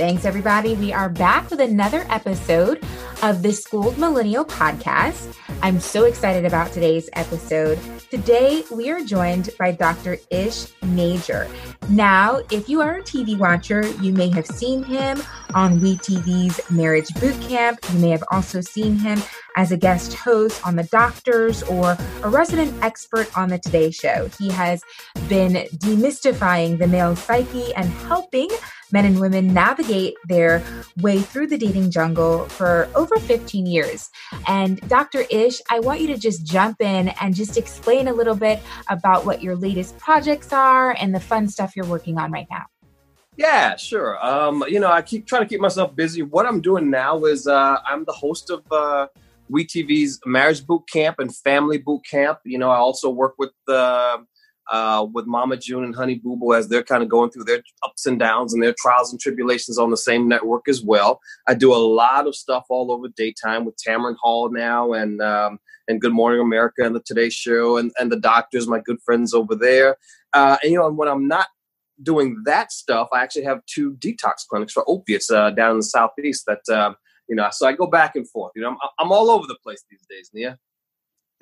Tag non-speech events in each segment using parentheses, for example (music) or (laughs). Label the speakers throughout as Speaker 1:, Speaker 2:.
Speaker 1: Thanks, everybody. We are back with another episode of the Schooled Millennial podcast. I'm so excited about today's episode. Today, we are joined by Dr. Ish Major. Now, if you are a TV watcher, you may have seen him on WeTV's Marriage Boot Camp. You may have also seen him as a guest host on The Doctors or a resident expert on The Today Show. He has been demystifying the male psyche and helping men and women navigate their way through the dating jungle for over 15 years. And Dr. Ish, I want you to just jump in and just explain a little bit about what your latest projects are and the fun stuff you're working on right now.
Speaker 2: Yeah, sure. Um, you know, I keep trying to keep myself busy. What I'm doing now is uh, I'm the host of uh, WeTV's Marriage Boot Camp and Family Boot Camp. You know, I also work with uh, uh, with Mama June and Honey Boo Boo as they're kind of going through their ups and downs and their trials and tribulations on the same network as well. I do a lot of stuff all over daytime with Tamron Hall now and um, and Good Morning America and the Today Show and, and the doctors, my good friends over there. Uh, and you know, when I'm not doing that stuff, I actually have two detox clinics for opiates uh, down in the southeast. That uh, you know, so I go back and forth. You know, I'm, I'm all over the place these days, Nia.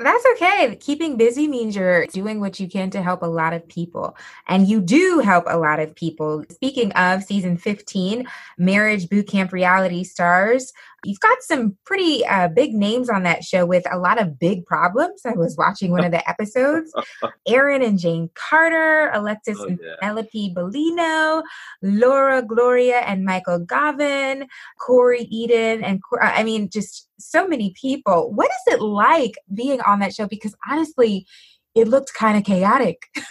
Speaker 1: That's okay. Keeping busy means you're doing what you can to help a lot of people. And you do help a lot of people. Speaking of season 15, Marriage Bootcamp Reality Stars, You've got some pretty uh, big names on that show with a lot of big problems. I was watching one of the episodes. (laughs) Aaron and Jane Carter, Alexis oh, yeah. Penelope Bellino, Laura Gloria and Michael Govan, Corey Eden, and I mean, just so many people. What is it like being on that show? Because honestly, it looked kind of chaotic. (laughs)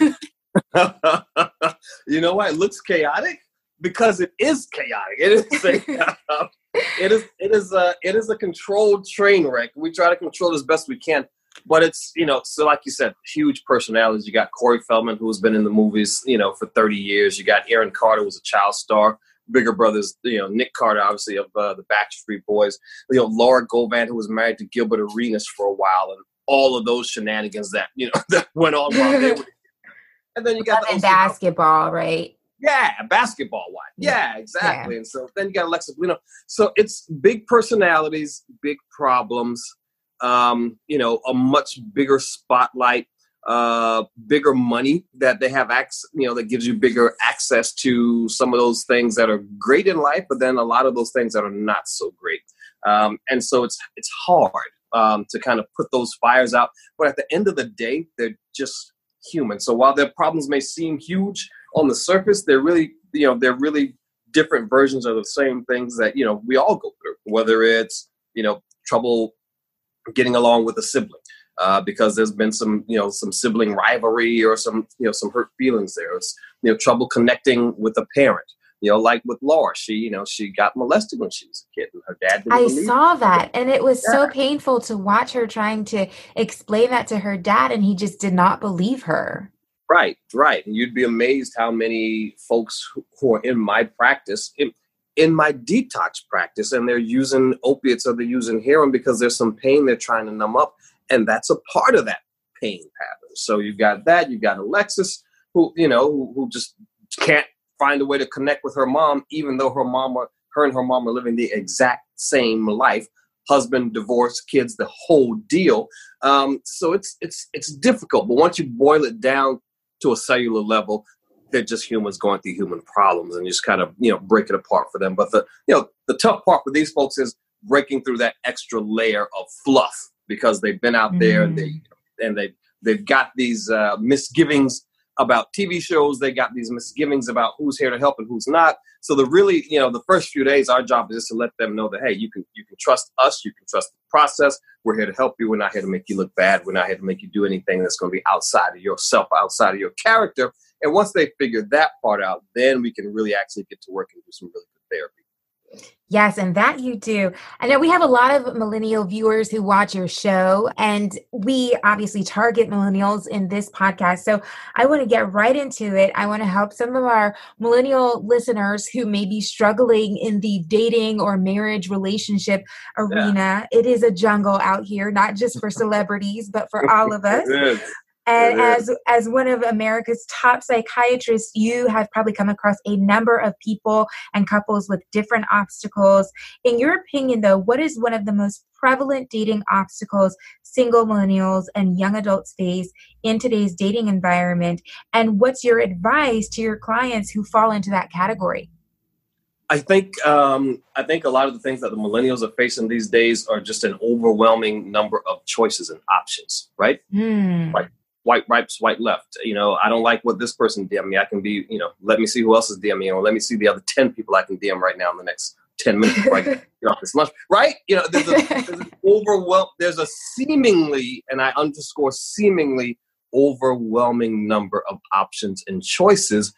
Speaker 1: (laughs)
Speaker 2: you know why it looks chaotic? Because it is chaotic. It is. (laughs) (laughs) it is it is a it is a controlled train wreck. We try to control as best we can, but it's you know so like you said, huge personalities. You got Corey Feldman, who's been in the movies you know for thirty years. You got Aaron Carter, who's a child star. Bigger brothers, you know Nick Carter, obviously of uh, the Backstreet Boys. You know Laura Govan, who was married to Gilbert Arenas for a while, and all of those shenanigans that you know (laughs) that went on while they were.
Speaker 1: And then you got the basketball, right?
Speaker 2: Yeah, basketball wise. Yeah, exactly. Yeah. And so then you got Alexa know, So it's big personalities, big problems, um, you know, a much bigger spotlight, uh, bigger money that they have access, you know, that gives you bigger access to some of those things that are great in life, but then a lot of those things that are not so great. Um, and so it's it's hard um, to kind of put those fires out. But at the end of the day, they're just human. So while their problems may seem huge, on the surface, they're really, you know, they're really different versions of the same things that, you know, we all go through, whether it's, you know, trouble getting along with a sibling. Uh, because there's been some, you know, some sibling rivalry or some, you know, some hurt feelings there. It's, you know, trouble connecting with a parent. You know, like with Laura, she, you know, she got molested when she was a kid, and her dad.
Speaker 1: I saw that, and it was yeah. so painful to watch her trying to explain that to her dad, and he just did not believe her.
Speaker 2: Right, right. And you'd be amazed how many folks who are in my practice, in, in my detox practice, and they're using opiates or they're using heroin because there's some pain they're trying to numb up. And that's a part of that pain pattern. So you've got that, you've got Alexis, who, you know, who, who just can't find a way to connect with her mom, even though her mom, her and her mom are living the exact same life husband, divorce, kids, the whole deal. Um, so it's it's it's difficult. But once you boil it down to a cellular level they're just humans going through human problems and just kind of you know break it apart for them but the you know the tough part for these folks is breaking through that extra layer of fluff because they've been out mm. there and they mm. and they they've got these uh, misgivings about TV shows. They got these misgivings about who's here to help and who's not. So the really, you know, the first few days, our job is just to let them know that hey, you can you can trust us, you can trust the process. We're here to help you. We're not here to make you look bad. We're not here to make you do anything that's going to be outside of yourself, outside of your character. And once they figure that part out, then we can really actually get to work and do some really good therapy.
Speaker 1: Yes, and that you do. I know we have a lot of millennial viewers who watch your show, and we obviously target millennials in this podcast. So I want to get right into it. I want to help some of our millennial listeners who may be struggling in the dating or marriage relationship arena. Yeah. It is a jungle out here, not just for celebrities, but for (laughs) all of us. And as as one of America's top psychiatrists, you have probably come across a number of people and couples with different obstacles. In your opinion, though, what is one of the most prevalent dating obstacles single millennials and young adults face in today's dating environment? And what's your advice to your clients who fall into that category?
Speaker 2: I think um, I think a lot of the things that the millennials are facing these days are just an overwhelming number of choices and options, right?
Speaker 1: Mm.
Speaker 2: Like swipe right, swipe left. You know, I don't like what this person DM me. I can be, you know, let me see who else is DM DMing, or let me see the other (laughs) 10 people I can DM right now in the next 10 minutes before I get (laughs) off this lunch. Right? You know, there's, a, there's an (laughs) overwhelm, there's a seemingly, and I underscore seemingly overwhelming number of options and choices.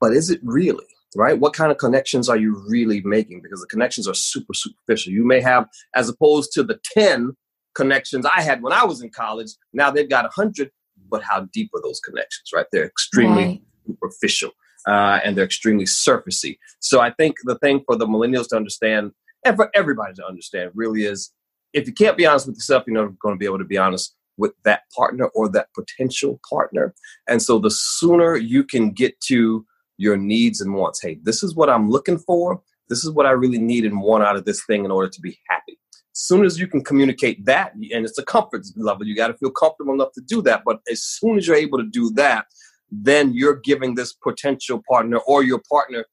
Speaker 2: But is it really? Right? What kind of connections are you really making? Because the connections are super superficial. You may have, as opposed to the 10 connections I had when I was in college. Now they've got a hundred, but how deep are those connections? Right? They're extremely right. superficial uh, and they're extremely surfacey. So I think the thing for the millennials to understand, and for everybody to understand, really is if you can't be honest with yourself, you're not going to be able to be honest with that partner or that potential partner. And so the sooner you can get to your needs and wants, hey, this is what I'm looking for. This is what I really need and want out of this thing in order to be happy soon as you can communicate that, and it's a comfort level, you got to feel comfortable enough to do that. But as soon as you're able to do that, then you're giving this potential partner or your partner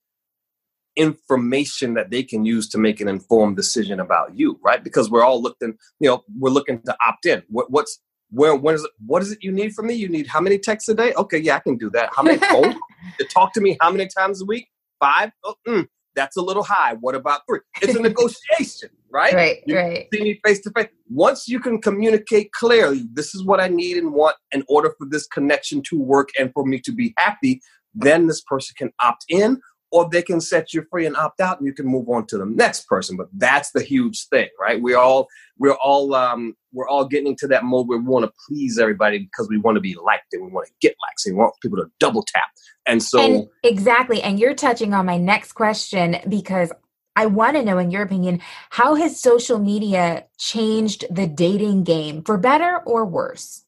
Speaker 2: information that they can use to make an informed decision about you, right? Because we're all looking, you know, we're looking to opt in. What, what's where when is it what is it you need from me? You need how many texts a day? Okay, yeah, I can do that. How many (laughs) phones? to talk to me how many times a week? Five? Oh, mm, that's a little high. What about three? It's a negotiation, (laughs) right?
Speaker 1: Right,
Speaker 2: you
Speaker 1: right.
Speaker 2: See me face to face. Once you can communicate clearly, this is what I need and want in order for this connection to work and for me to be happy, then this person can opt in or they can set you free and opt out and you can move on to the next person. But that's the huge thing right? We're all we're all um we're all getting into that mode where we want to please everybody because we want to be liked and we want to get likes and we want people to double tap. And so
Speaker 1: and exactly and you're touching on my next question because I want to know, in your opinion, how has social media changed the dating game for better or worse?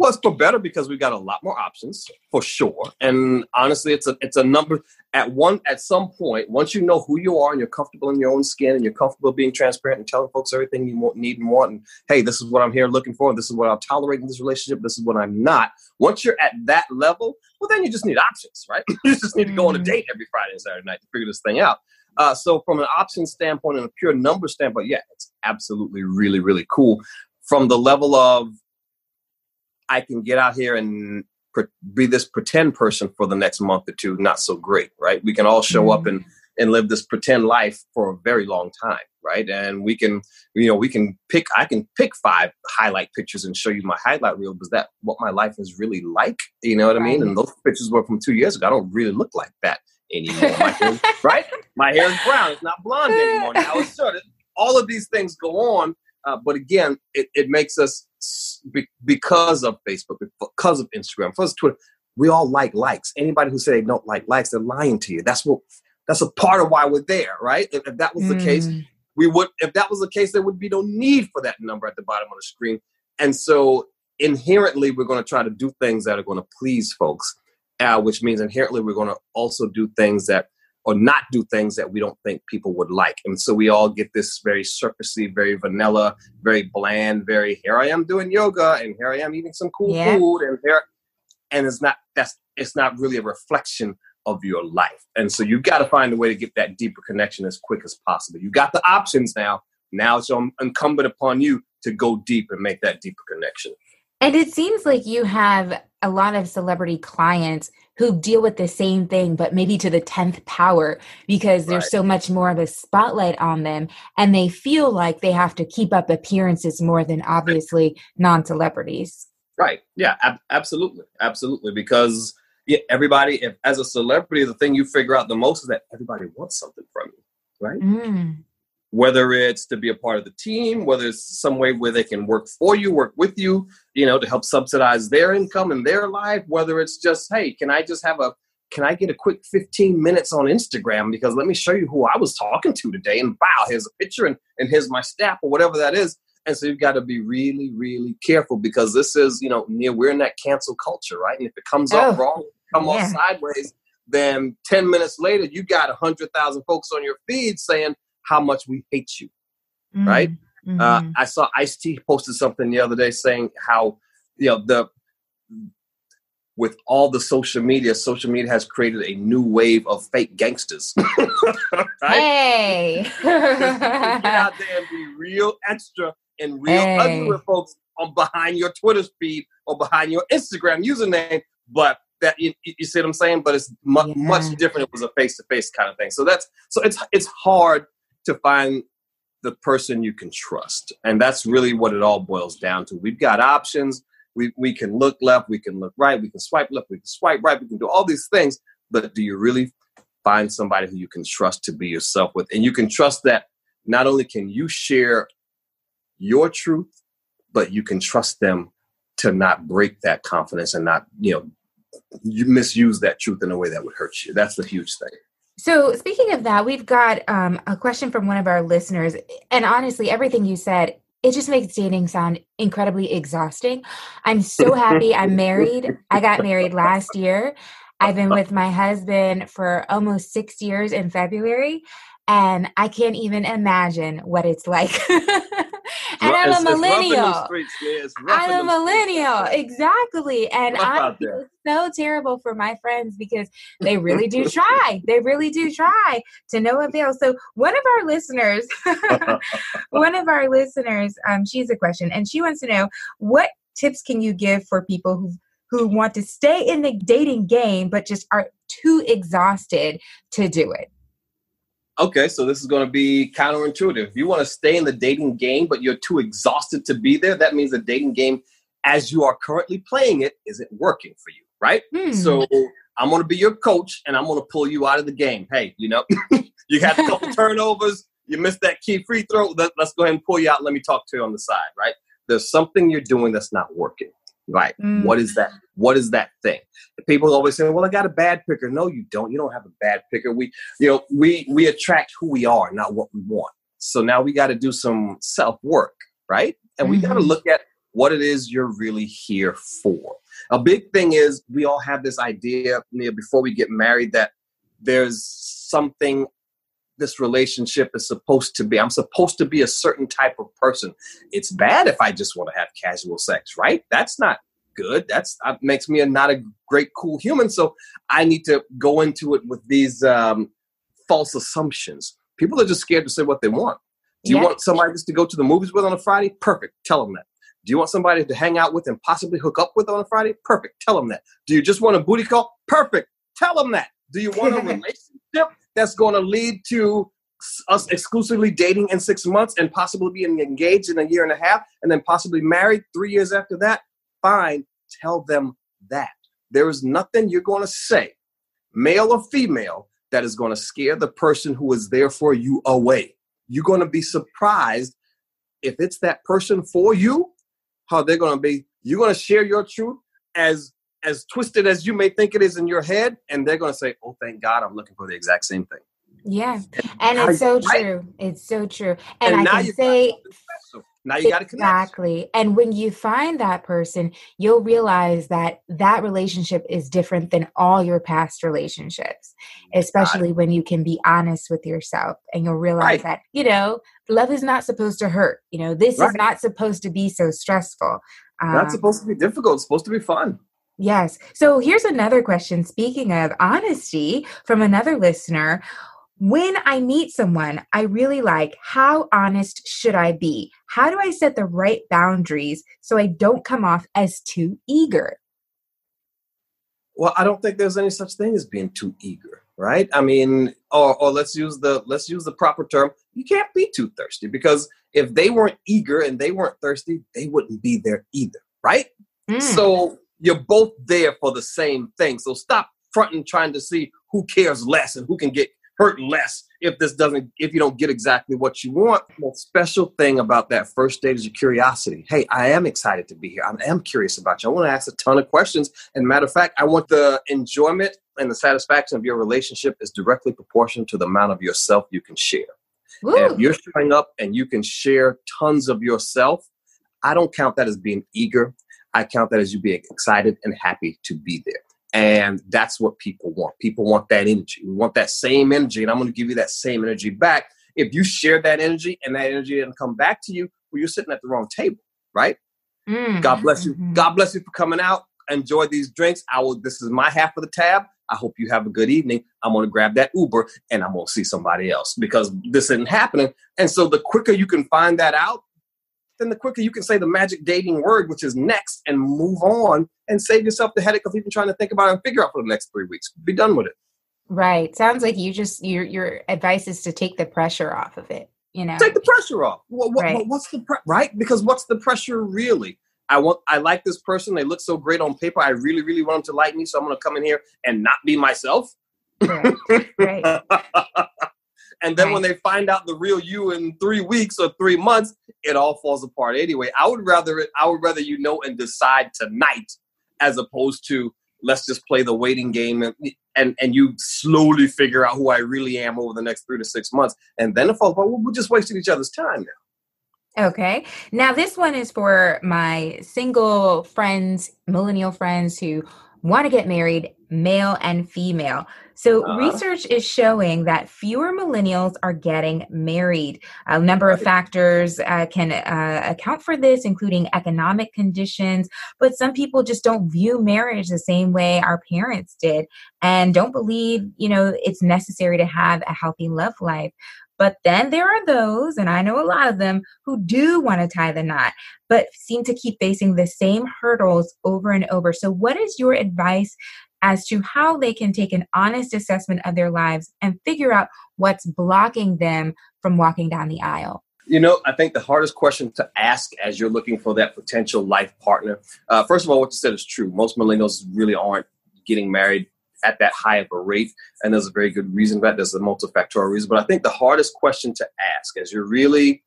Speaker 2: Well, it's for better because we got a lot more options for sure. And honestly, it's a it's a number at one at some point. Once you know who you are and you're comfortable in your own skin and you're comfortable being transparent and telling folks everything you want, need and want, and hey, this is what I'm here looking for. This is what I'll tolerate in this relationship. This is what I'm not. Once you're at that level, well, then you just need options, right? (laughs) you just need to go on a date every Friday and Saturday night to figure this thing out. Uh, so, from an option standpoint and a pure number standpoint, yeah, it's absolutely really really cool. From the level of I can get out here and pre- be this pretend person for the next month or two, not so great, right? We can all show mm-hmm. up and and live this pretend life for a very long time, right? And we can, you know, we can pick. I can pick five highlight pictures and show you my highlight reel. Is that what my life is really like? You know what I mean? And those pictures were from two years ago. I don't really look like that anymore. My hair, (laughs) right? My hair is brown. It's not blonde anymore. Now it's sort of all of these things go on. Uh, but again, it, it makes us because of Facebook, because of Instagram, because of Twitter, we all like likes. Anybody who say they don't like likes, they're lying to you. That's what. That's a part of why we're there, right? If, if that was the case, mm. we would. If that was the case, there would be no need for that number at the bottom of the screen. And so, inherently, we're going to try to do things that are going to please folks, uh, which means inherently we're going to also do things that or not do things that we don't think people would like. And so we all get this very surfacey, very vanilla, very bland, very here I am doing yoga and here I am eating some cool yeah. food and here and it's not that's it's not really a reflection of your life. And so you've got to find a way to get that deeper connection as quick as possible. You got the options now. Now it's um, incumbent upon you to go deep and make that deeper connection.
Speaker 1: And it seems like you have a lot of celebrity clients who deal with the same thing, but maybe to the 10th power because there's right. so much more of a spotlight on them. And they feel like they have to keep up appearances more than obviously non celebrities.
Speaker 2: Right. Yeah, ab- absolutely. Absolutely. Because yeah, everybody, if, as a celebrity, the thing you figure out the most is that everybody wants something from you. right? Mm. Whether it's to be a part of the team, whether it's some way where they can work for you, work with you, you know, to help subsidize their income and their life, whether it's just, hey, can I just have a can I get a quick 15 minutes on Instagram because let me show you who I was talking to today and wow, here's a picture and, and here's my staff or whatever that is. And so you've got to be really, really careful because this is, you know, near we're in that cancel culture, right? And if it comes oh, off wrong, come yeah. off sideways, then 10 minutes later, you got 100,000 folks on your feed saying how much we hate you, mm-hmm. right? Mm-hmm. Uh, I saw Ice T posted something the other day saying how, you know, the with all the social media, social media has created a new wave of fake gangsters. (laughs)
Speaker 1: Hey, (laughs)
Speaker 2: get out there and be real extra and real hey. ugly with folks on behind your Twitter feed or behind your Instagram username, but that you, you see what I'm saying? But it's mu- yeah. much different. It was a face to face kind of thing. So that's so it's it's hard to find the person you can trust, and that's really what it all boils down to. We've got options. We we can look left, we can look right, we can swipe left, we can swipe right, we can do all these things. But do you really find somebody who you can trust to be yourself with, and you can trust that not only can you share your truth, but you can trust them to not break that confidence and not you know you misuse that truth in a way that would hurt you. That's the huge thing.
Speaker 1: So, speaking of that, we've got um, a question from one of our listeners. And honestly, everything you said, it just makes dating sound incredibly exhausting. I'm so happy I'm married. I got married last year. I've been with my husband for almost six years in February and I can't even imagine what it's like. (laughs) and I'm a millennial. Streets, I'm a millennial, exactly. And I feel so terrible for my friends because they (laughs) really do try. they really do try to no avail. So one of our listeners, (laughs) one of our listeners, um, she's a question, and she wants to know what tips can you give for people who who want to stay in the dating game but just are too exhausted to do it
Speaker 2: okay, so this is going to be counterintuitive. If you want to stay in the dating game, but you're too exhausted to be there, that means the dating game, as you are currently playing it, isn't working for you, right? Hmm. So I'm going to be your coach and I'm going to pull you out of the game. Hey, you know, (laughs) you had a couple (laughs) turnovers, you missed that key free throw. Let, let's go ahead and pull you out. Let me talk to you on the side, right? There's something you're doing that's not working. Right. Mm. What is that? What is that thing? People always say, "Well, I got a bad picker." No, you don't. You don't have a bad picker. We, you know, we we attract who we are, not what we want. So now we got to do some self work, right? And mm-hmm. we got to look at what it is you're really here for. A big thing is we all have this idea you know, before we get married that there's something this relationship is supposed to be. I'm supposed to be a certain type of person. It's bad if I just want to have casual sex, right? That's not good. That's that makes me a, not a great, cool human. So I need to go into it with these um, false assumptions. People are just scared to say what they want. Do you yeah. want somebody just to go to the movies with on a Friday? Perfect. Tell them that. Do you want somebody to hang out with and possibly hook up with on a Friday? Perfect. Tell them that. Do you just want a booty call? Perfect. Tell them that. Do you want a (laughs) relationship that's going to lead to us exclusively dating in six months and possibly being engaged in a year and a half and then possibly married three years after that? Fine. Tell them that. There is nothing you're going to say, male or female, that is going to scare the person who is there for you away. You're going to be surprised if it's that person for you, how they're going to be. You're going to share your truth as as twisted as you may think it is in your head, and they're going to say, "Oh, thank God, I'm looking for the exact same thing."
Speaker 1: Yeah, and, and it's so true. It's so true. And, and I can say,
Speaker 2: now you got to
Speaker 1: exactly. And when you find that person, you'll realize that that relationship is different than all your past relationships, especially when you can be honest with yourself, and you'll realize right. that you know love is not supposed to hurt. You know, this right. is not supposed to be so stressful.
Speaker 2: Um, not supposed to be difficult. It's supposed to be fun.
Speaker 1: Yes. So here's another question. Speaking of honesty from another listener, when I meet someone I really like, how honest should I be? How do I set the right boundaries so I don't come off as too eager?
Speaker 2: Well, I don't think there's any such thing as being too eager, right? I mean, or, or let's use the let's use the proper term. You can't be too thirsty because if they weren't eager and they weren't thirsty, they wouldn't be there either, right? Mm. So you're both there for the same thing. So stop fronting trying to see who cares less and who can get hurt less if this doesn't if you don't get exactly what you want. The special thing about that first date is your curiosity. Hey i am excited to be here. I am curious about you. I want to ask a ton of questions. And matter of fact i want the enjoyment and the satisfaction of your relationship is directly proportional to the amount of yourself you can share. If you're showing up and you can share tons of yourself i don't count that as being eager i count that as you being excited and happy to be there and that's what people want. People want that energy. We want that same energy. And I'm going to give you that same energy back. If you share that energy and that energy didn't come back to you, well, you're sitting at the wrong table, right? Mm. God bless you. Mm-hmm. God bless you for coming out. Enjoy these drinks. I will. This is my half of the tab. I hope you have a good evening. I'm going to grab that Uber and I'm going to see somebody else because this isn't happening. And so the quicker you can find that out, then the quicker you can say the magic dating word, which is next, and move on and save yourself the headache of even trying to think about it and figure out for the next three weeks. Be done with it.
Speaker 1: Right. Sounds like you just your your advice is to take the pressure off of it. You know,
Speaker 2: take the pressure off. What, what, right. what's the pre- right? Because what's the pressure really? I want. I like this person. They look so great on paper. I really, really want them to like me. So I'm going to come in here and not be myself. Right. right. (laughs) And then right. when they find out the real you in three weeks or three months, it all falls apart anyway. I would rather I would rather you know and decide tonight as opposed to let's just play the waiting game and and, and you slowly figure out who I really am over the next three to six months. And then it falls apart, we're just wasting each other's time now.
Speaker 1: Okay. Now this one is for my single friends, millennial friends who want to get married, male and female. So, uh research is showing that fewer millennials are getting married. A number of factors uh, can uh, account for this, including economic conditions, but some people just don't view marriage the same way our parents did and don't believe, you know, it's necessary to have a healthy love life. But then there are those, and I know a lot of them, who do want to tie the knot, but seem to keep facing the same hurdles over and over. So, what is your advice as to how they can take an honest assessment of their lives and figure out what's blocking them from walking down the aisle?
Speaker 2: You know, I think the hardest question to ask as you're looking for that potential life partner, uh, first of all, what you said is true. Most millennials really aren't getting married at that high of a rate. And there's a very good reason for that. There's a multifactorial reason. But I think the hardest question to ask as you're really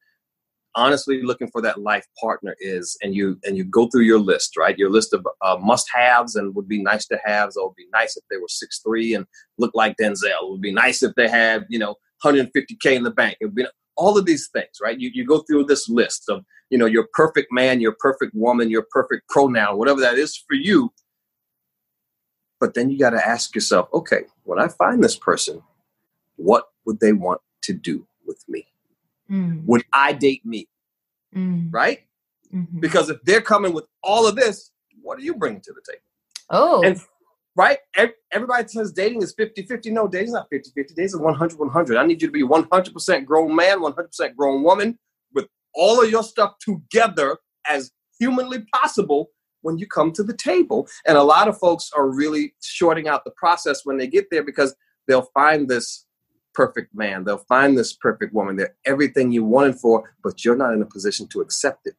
Speaker 2: honestly looking for that life partner is and you and you go through your list right? Your list of uh, must haves and would be nice to haves or would be nice if they were six three and look like denzel. It would be nice if they had you know 150k in the bank. It would be all of these things right? You, you go through this list of you know your perfect man your perfect woman your perfect pronoun whatever that is for you. But then you got to ask yourself, okay, when I find this person, what would they want to do with me? Mm. Would I date me? Mm. Right? Mm-hmm. Because if they're coming with all of this, what are you bringing to the table?
Speaker 1: Oh.
Speaker 2: And right? Everybody says dating is 50 50. No, dating's not 50 50. Dating is 100 100. I need you to be 100% grown man, 100% grown woman with all of your stuff together as humanly possible when you come to the table. And a lot of folks are really shorting out the process when they get there because they'll find this perfect man, they'll find this perfect woman. They're everything you wanted for, but you're not in a position to accept it.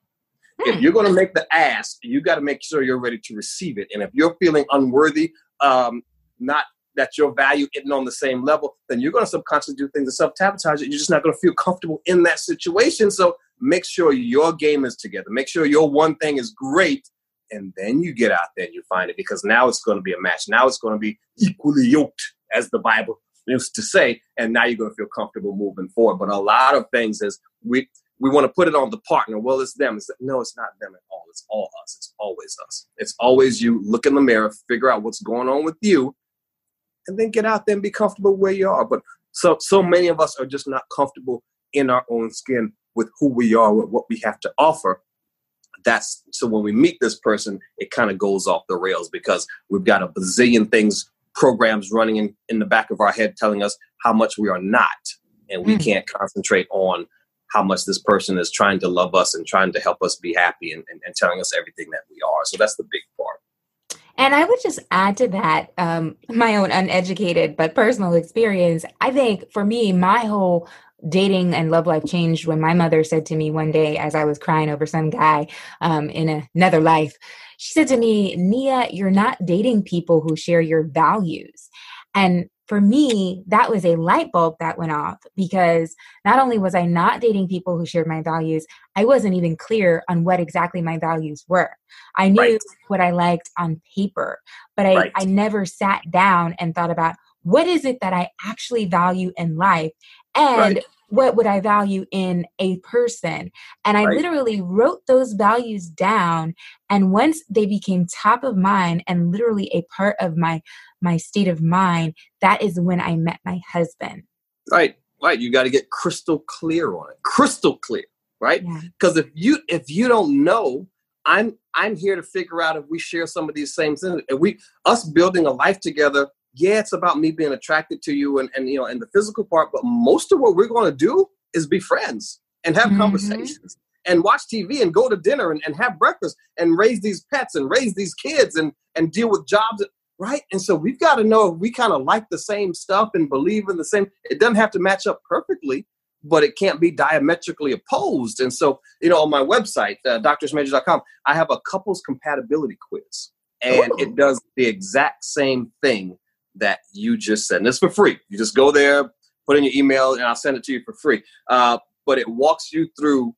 Speaker 2: If hmm. you're going to make the ask, you got to make sure you're ready to receive it. And if you're feeling unworthy, um, not that your value isn't on the same level, then you're going to subconsciously do things to self sabotage it. You're just not going to feel comfortable in that situation. So make sure your game is together. Make sure your one thing is great and then you get out there and you find it because now it's going to be a match. Now it's going to be equally yoked, as the Bible used to say, and now you're going to feel comfortable moving forward. But a lot of things is we we want to put it on the partner. Well, it's them. It's, no, it's not them at all. It's all us. It's always us. It's always you. Look in the mirror, figure out what's going on with you, and then get out there and be comfortable where you are. But so so many of us are just not comfortable in our own skin with who we are, with what we have to offer that's so when we meet this person, it kind of goes off the rails because we've got a bazillion things, programs running in, in the back of our head telling us how much we are not. And we mm. can't concentrate on how much this person is trying to love us and trying to help us be happy and, and, and telling us everything that we are. So that's the big part.
Speaker 1: And I would just add to that um, my own uneducated but personal experience. I think for me, my whole dating and love life changed when my mother said to me one day as I was crying over some guy um, in another life, she said to me, Nia, you're not dating people who share your values. And for me, that was a light bulb that went off because not only was I not dating people who shared my values, I wasn't even clear on what exactly my values were. I knew right. what I liked on paper, but I, right. I never sat down and thought about what is it that I actually value in life and right. What would I value in a person. And I literally wrote those values down. And once they became top of mind and literally a part of my my state of mind, that is when I met my husband.
Speaker 2: Right, right. You got to get crystal clear on it. Crystal clear, right? Because yeah. if you if you don't know, I'm I'm here to figure out if we share some of these same things. If we us building a life together, yeah, it's about me being attracted to you and, and you know and the physical part, but most of what we're gonna do is be friends and have mm-hmm. conversations and watch TV and go to dinner and, and have breakfast and raise these pets and raise these kids and and deal with jobs right? And so we've got to know if we kind of like the same stuff and believe in the same. It doesn't have to match up perfectly, but it can't be diametrically opposed. And so, you know, on my website, uh, drishmajor.com, I have a couples compatibility quiz, and Ooh. it does the exact same thing that you just said. And it's for free. You just go there, put in your email, and I'll send it to you for free. Uh, but it walks you through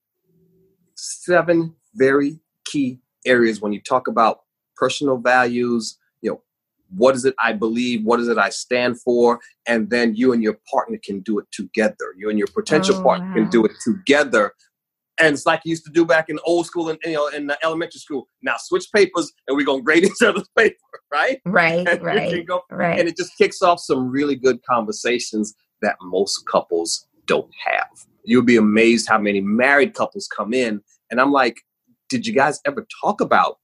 Speaker 2: seven very key areas when you talk about personal values, You know, what is it I believe? What is it I stand for? And then you and your partner can do it together. You and your potential oh, partner wow. can do it together. And it's like you used to do back in old school and you know in the elementary school. Now switch papers and we're gonna grade (laughs) each other's paper, right?
Speaker 1: Right, and right, go, right.
Speaker 2: And it just kicks off some really good conversations that most couples don't have. You'll be amazed how many married couples come in, and I'm like, did you guys ever talk about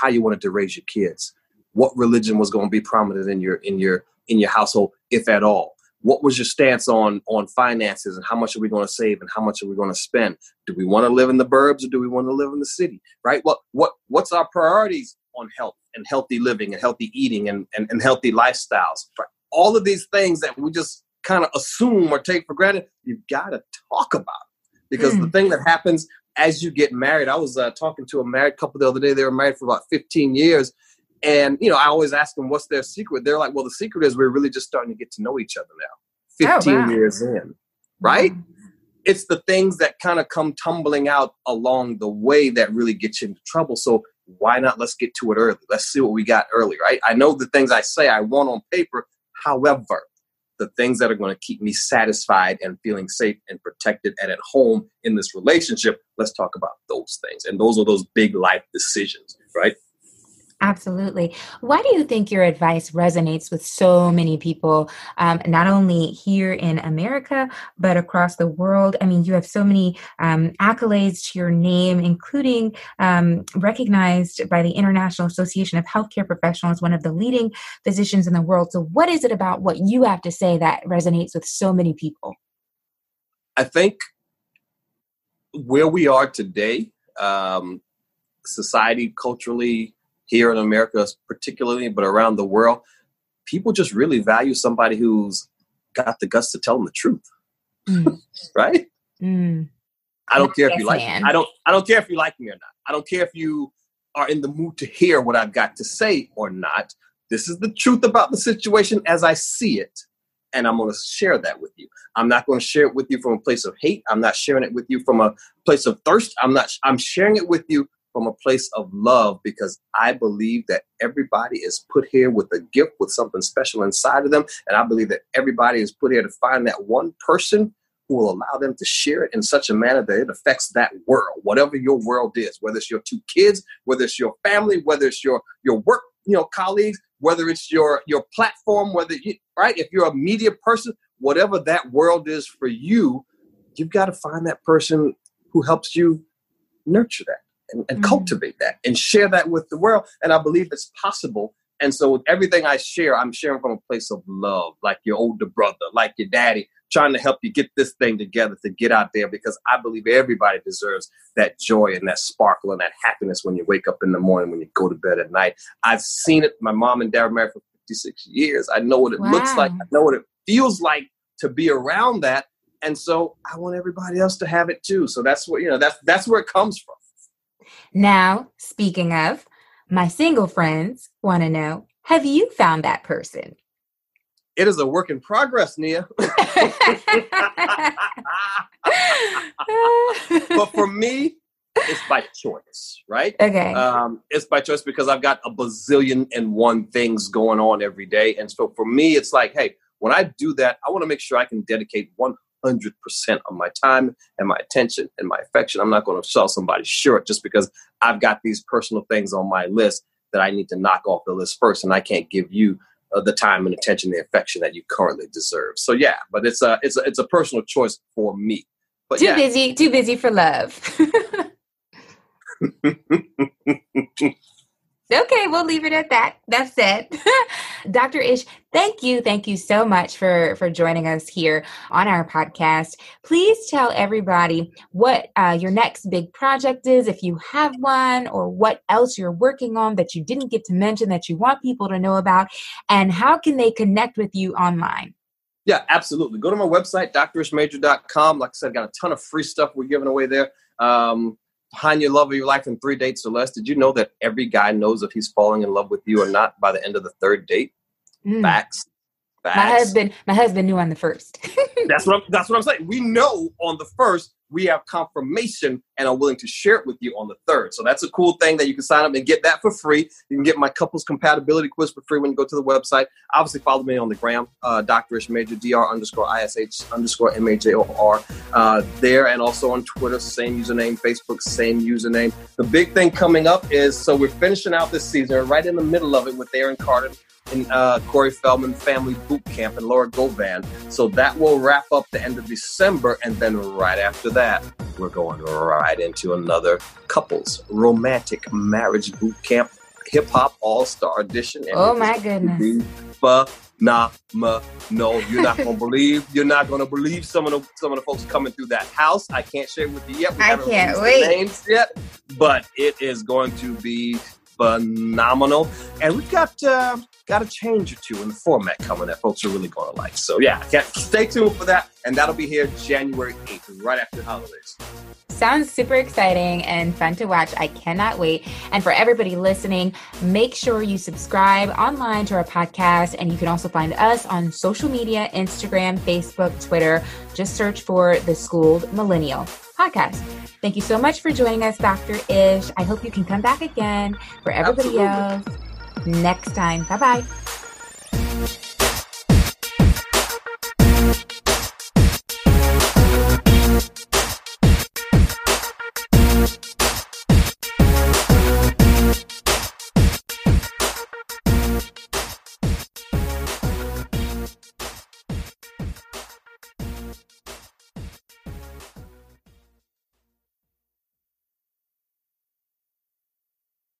Speaker 2: how you wanted to raise your kids? what religion was going to be prominent in your in your in your household, if at all. What was your stance on on finances and how much are we going to save and how much are we going to spend? Do we want to live in the burbs or do we want to live in the city? Right? What what what's our priorities on health and healthy living and healthy eating and, and, and healthy lifestyles? Right? All of these things that we just kind of assume or take for granted, you've got to talk about it. because mm. the hmm. thing that happens as you get married, I was uh, talking to a married couple the other day. They were married for about 15 years, and you know, I always ask them, "What's their secret?" They're like, "Well, the secret is we're really just starting to get to know each other now, 15 oh, wow. years in, right?" Mm-hmm. It's the things that kind of come tumbling out along the way that really get you into trouble. So why not? Let's get to it early. Let's see what we got early, right? I know the things I say I want on paper. However, the things that are going to keep me satisfied and feeling safe and protected and at home in this relationship, let's talk about those things. And those are those big life decisions, right?
Speaker 1: Absolutely. Why do you think your advice resonates with so many people, um, not only here in America, but across the world? I mean, you have so many um, accolades to your name, including um, recognized by the International Association of Healthcare Professionals, one of the leading physicians in the world. So, what is it about what you have to say that resonates with so many people?
Speaker 2: I think where we are today, um, society, culturally, here in America, particularly, but around the world, people just really value somebody who's got the guts to tell them the truth. Mm. (laughs) right? Mm. I don't care if you like me. I don't I don't care if you like me or not. I don't care if you are in the mood to hear what I've got to say or not. This is the truth about the situation as I see it. And I'm going to share that with you. I'm not going to share it with you from a place of hate. I'm not sharing it with you from a place of thirst. I'm not I'm sharing it with you from a place of love because I believe that everybody is put here with a gift, with something special inside of them. And I believe that everybody is put here to find that one person who will allow them to share it in such a manner that it affects that world, whatever your world is, whether it's your two kids, whether it's your family, whether it's your, your work, you know, colleagues, whether it's your, your platform, whether you, right, if you're a media person, whatever that world is for you, you've got to find that person who helps you nurture that and, and mm-hmm. cultivate that and share that with the world. And I believe it's possible. And so with everything I share, I'm sharing from a place of love, like your older brother, like your daddy, trying to help you get this thing together to get out there because I believe everybody deserves that joy and that sparkle and that happiness when you wake up in the morning, when you go to bed at night. I've seen it. My mom and dad were married for 56 years. I know what it wow. looks like. I know what it feels like to be around that. And so I want everybody else to have it too. So that's what, you know, that's that's where it comes from.
Speaker 1: Now, speaking of, my single friends want to know have you found that person?
Speaker 2: it is a work in progress, Nia. (laughs) but for me, it's by choice, right?
Speaker 1: Okay.
Speaker 2: Um, it's by choice because I've got a bazillion and one things going on every day. And so for me, it's like, hey, when I do that, I want to make sure I can dedicate 100% of my time and my attention and my affection. I'm not going to sell somebody short just because I've got these personal things on my list that I need to knock off the list first. And I can't give you uh, the time and attention, the affection that you currently deserve. So yeah, but it's a, it's a, it's a personal choice for me. But
Speaker 1: too
Speaker 2: yeah.
Speaker 1: busy, too busy for love. (laughs) (laughs) Okay, we'll leave it at that. That's it. (laughs) Dr. Ish, thank you. Thank you so much for for joining us here on our podcast. Please tell everybody what uh, your next big project is, if you have one, or what else you're working on that you didn't get to mention that you want people to know about, and how can they connect with you online?
Speaker 2: Yeah, absolutely. Go to my website, drishmajor.com. Like I said, got a ton of free stuff we're giving away there. Um, Behind Your Love of Your Life in Three Dates or Less. Did you know that every guy knows if he's falling in love with you or not by the end of the third date? Mm. Facts.
Speaker 1: Facts. My husband, my husband knew on the first. (laughs)
Speaker 2: that's what I'm, that's what I'm saying. We know on the first we have confirmation and are willing to share it with you on the third. So that's a cool thing that you can sign up and get that for free. You can get my couples compatibility quiz for free when you go to the website. Obviously, follow me on the gram, uh, Dr. Ish Major, Dr. underscore ISH underscore M A J O R, uh, there and also on Twitter, same username, Facebook, same username. The big thing coming up is so we're finishing out this season, right in the middle of it with Aaron Carter in uh, Corey Feldman Family Boot Camp and Laura Govan. So that will wrap up the end of December, and then right after that, we're going right into another couples romantic marriage boot camp hip hop all star edition.
Speaker 1: And oh my goodness!
Speaker 2: Nah, ma, no, you're not gonna believe. You're not gonna believe some of the some of the folks coming through that house. I can't share with you yet.
Speaker 1: We I can't wait.
Speaker 2: Names yet, but it is going to be phenomenal. And we've got uh, got a change or two in the format coming that folks are really going to like. So yeah, stay tuned for that, and that'll be here January eighth, right after the holidays.
Speaker 1: Sounds super exciting and fun to watch. I cannot wait. And for everybody listening, make sure you subscribe online to our podcast. And you can also find us on social media Instagram, Facebook, Twitter. Just search for the Schooled Millennial podcast. Thank you so much for joining us, Dr. Ish. I hope you can come back again for everybody Absolutely. else next time. Bye bye.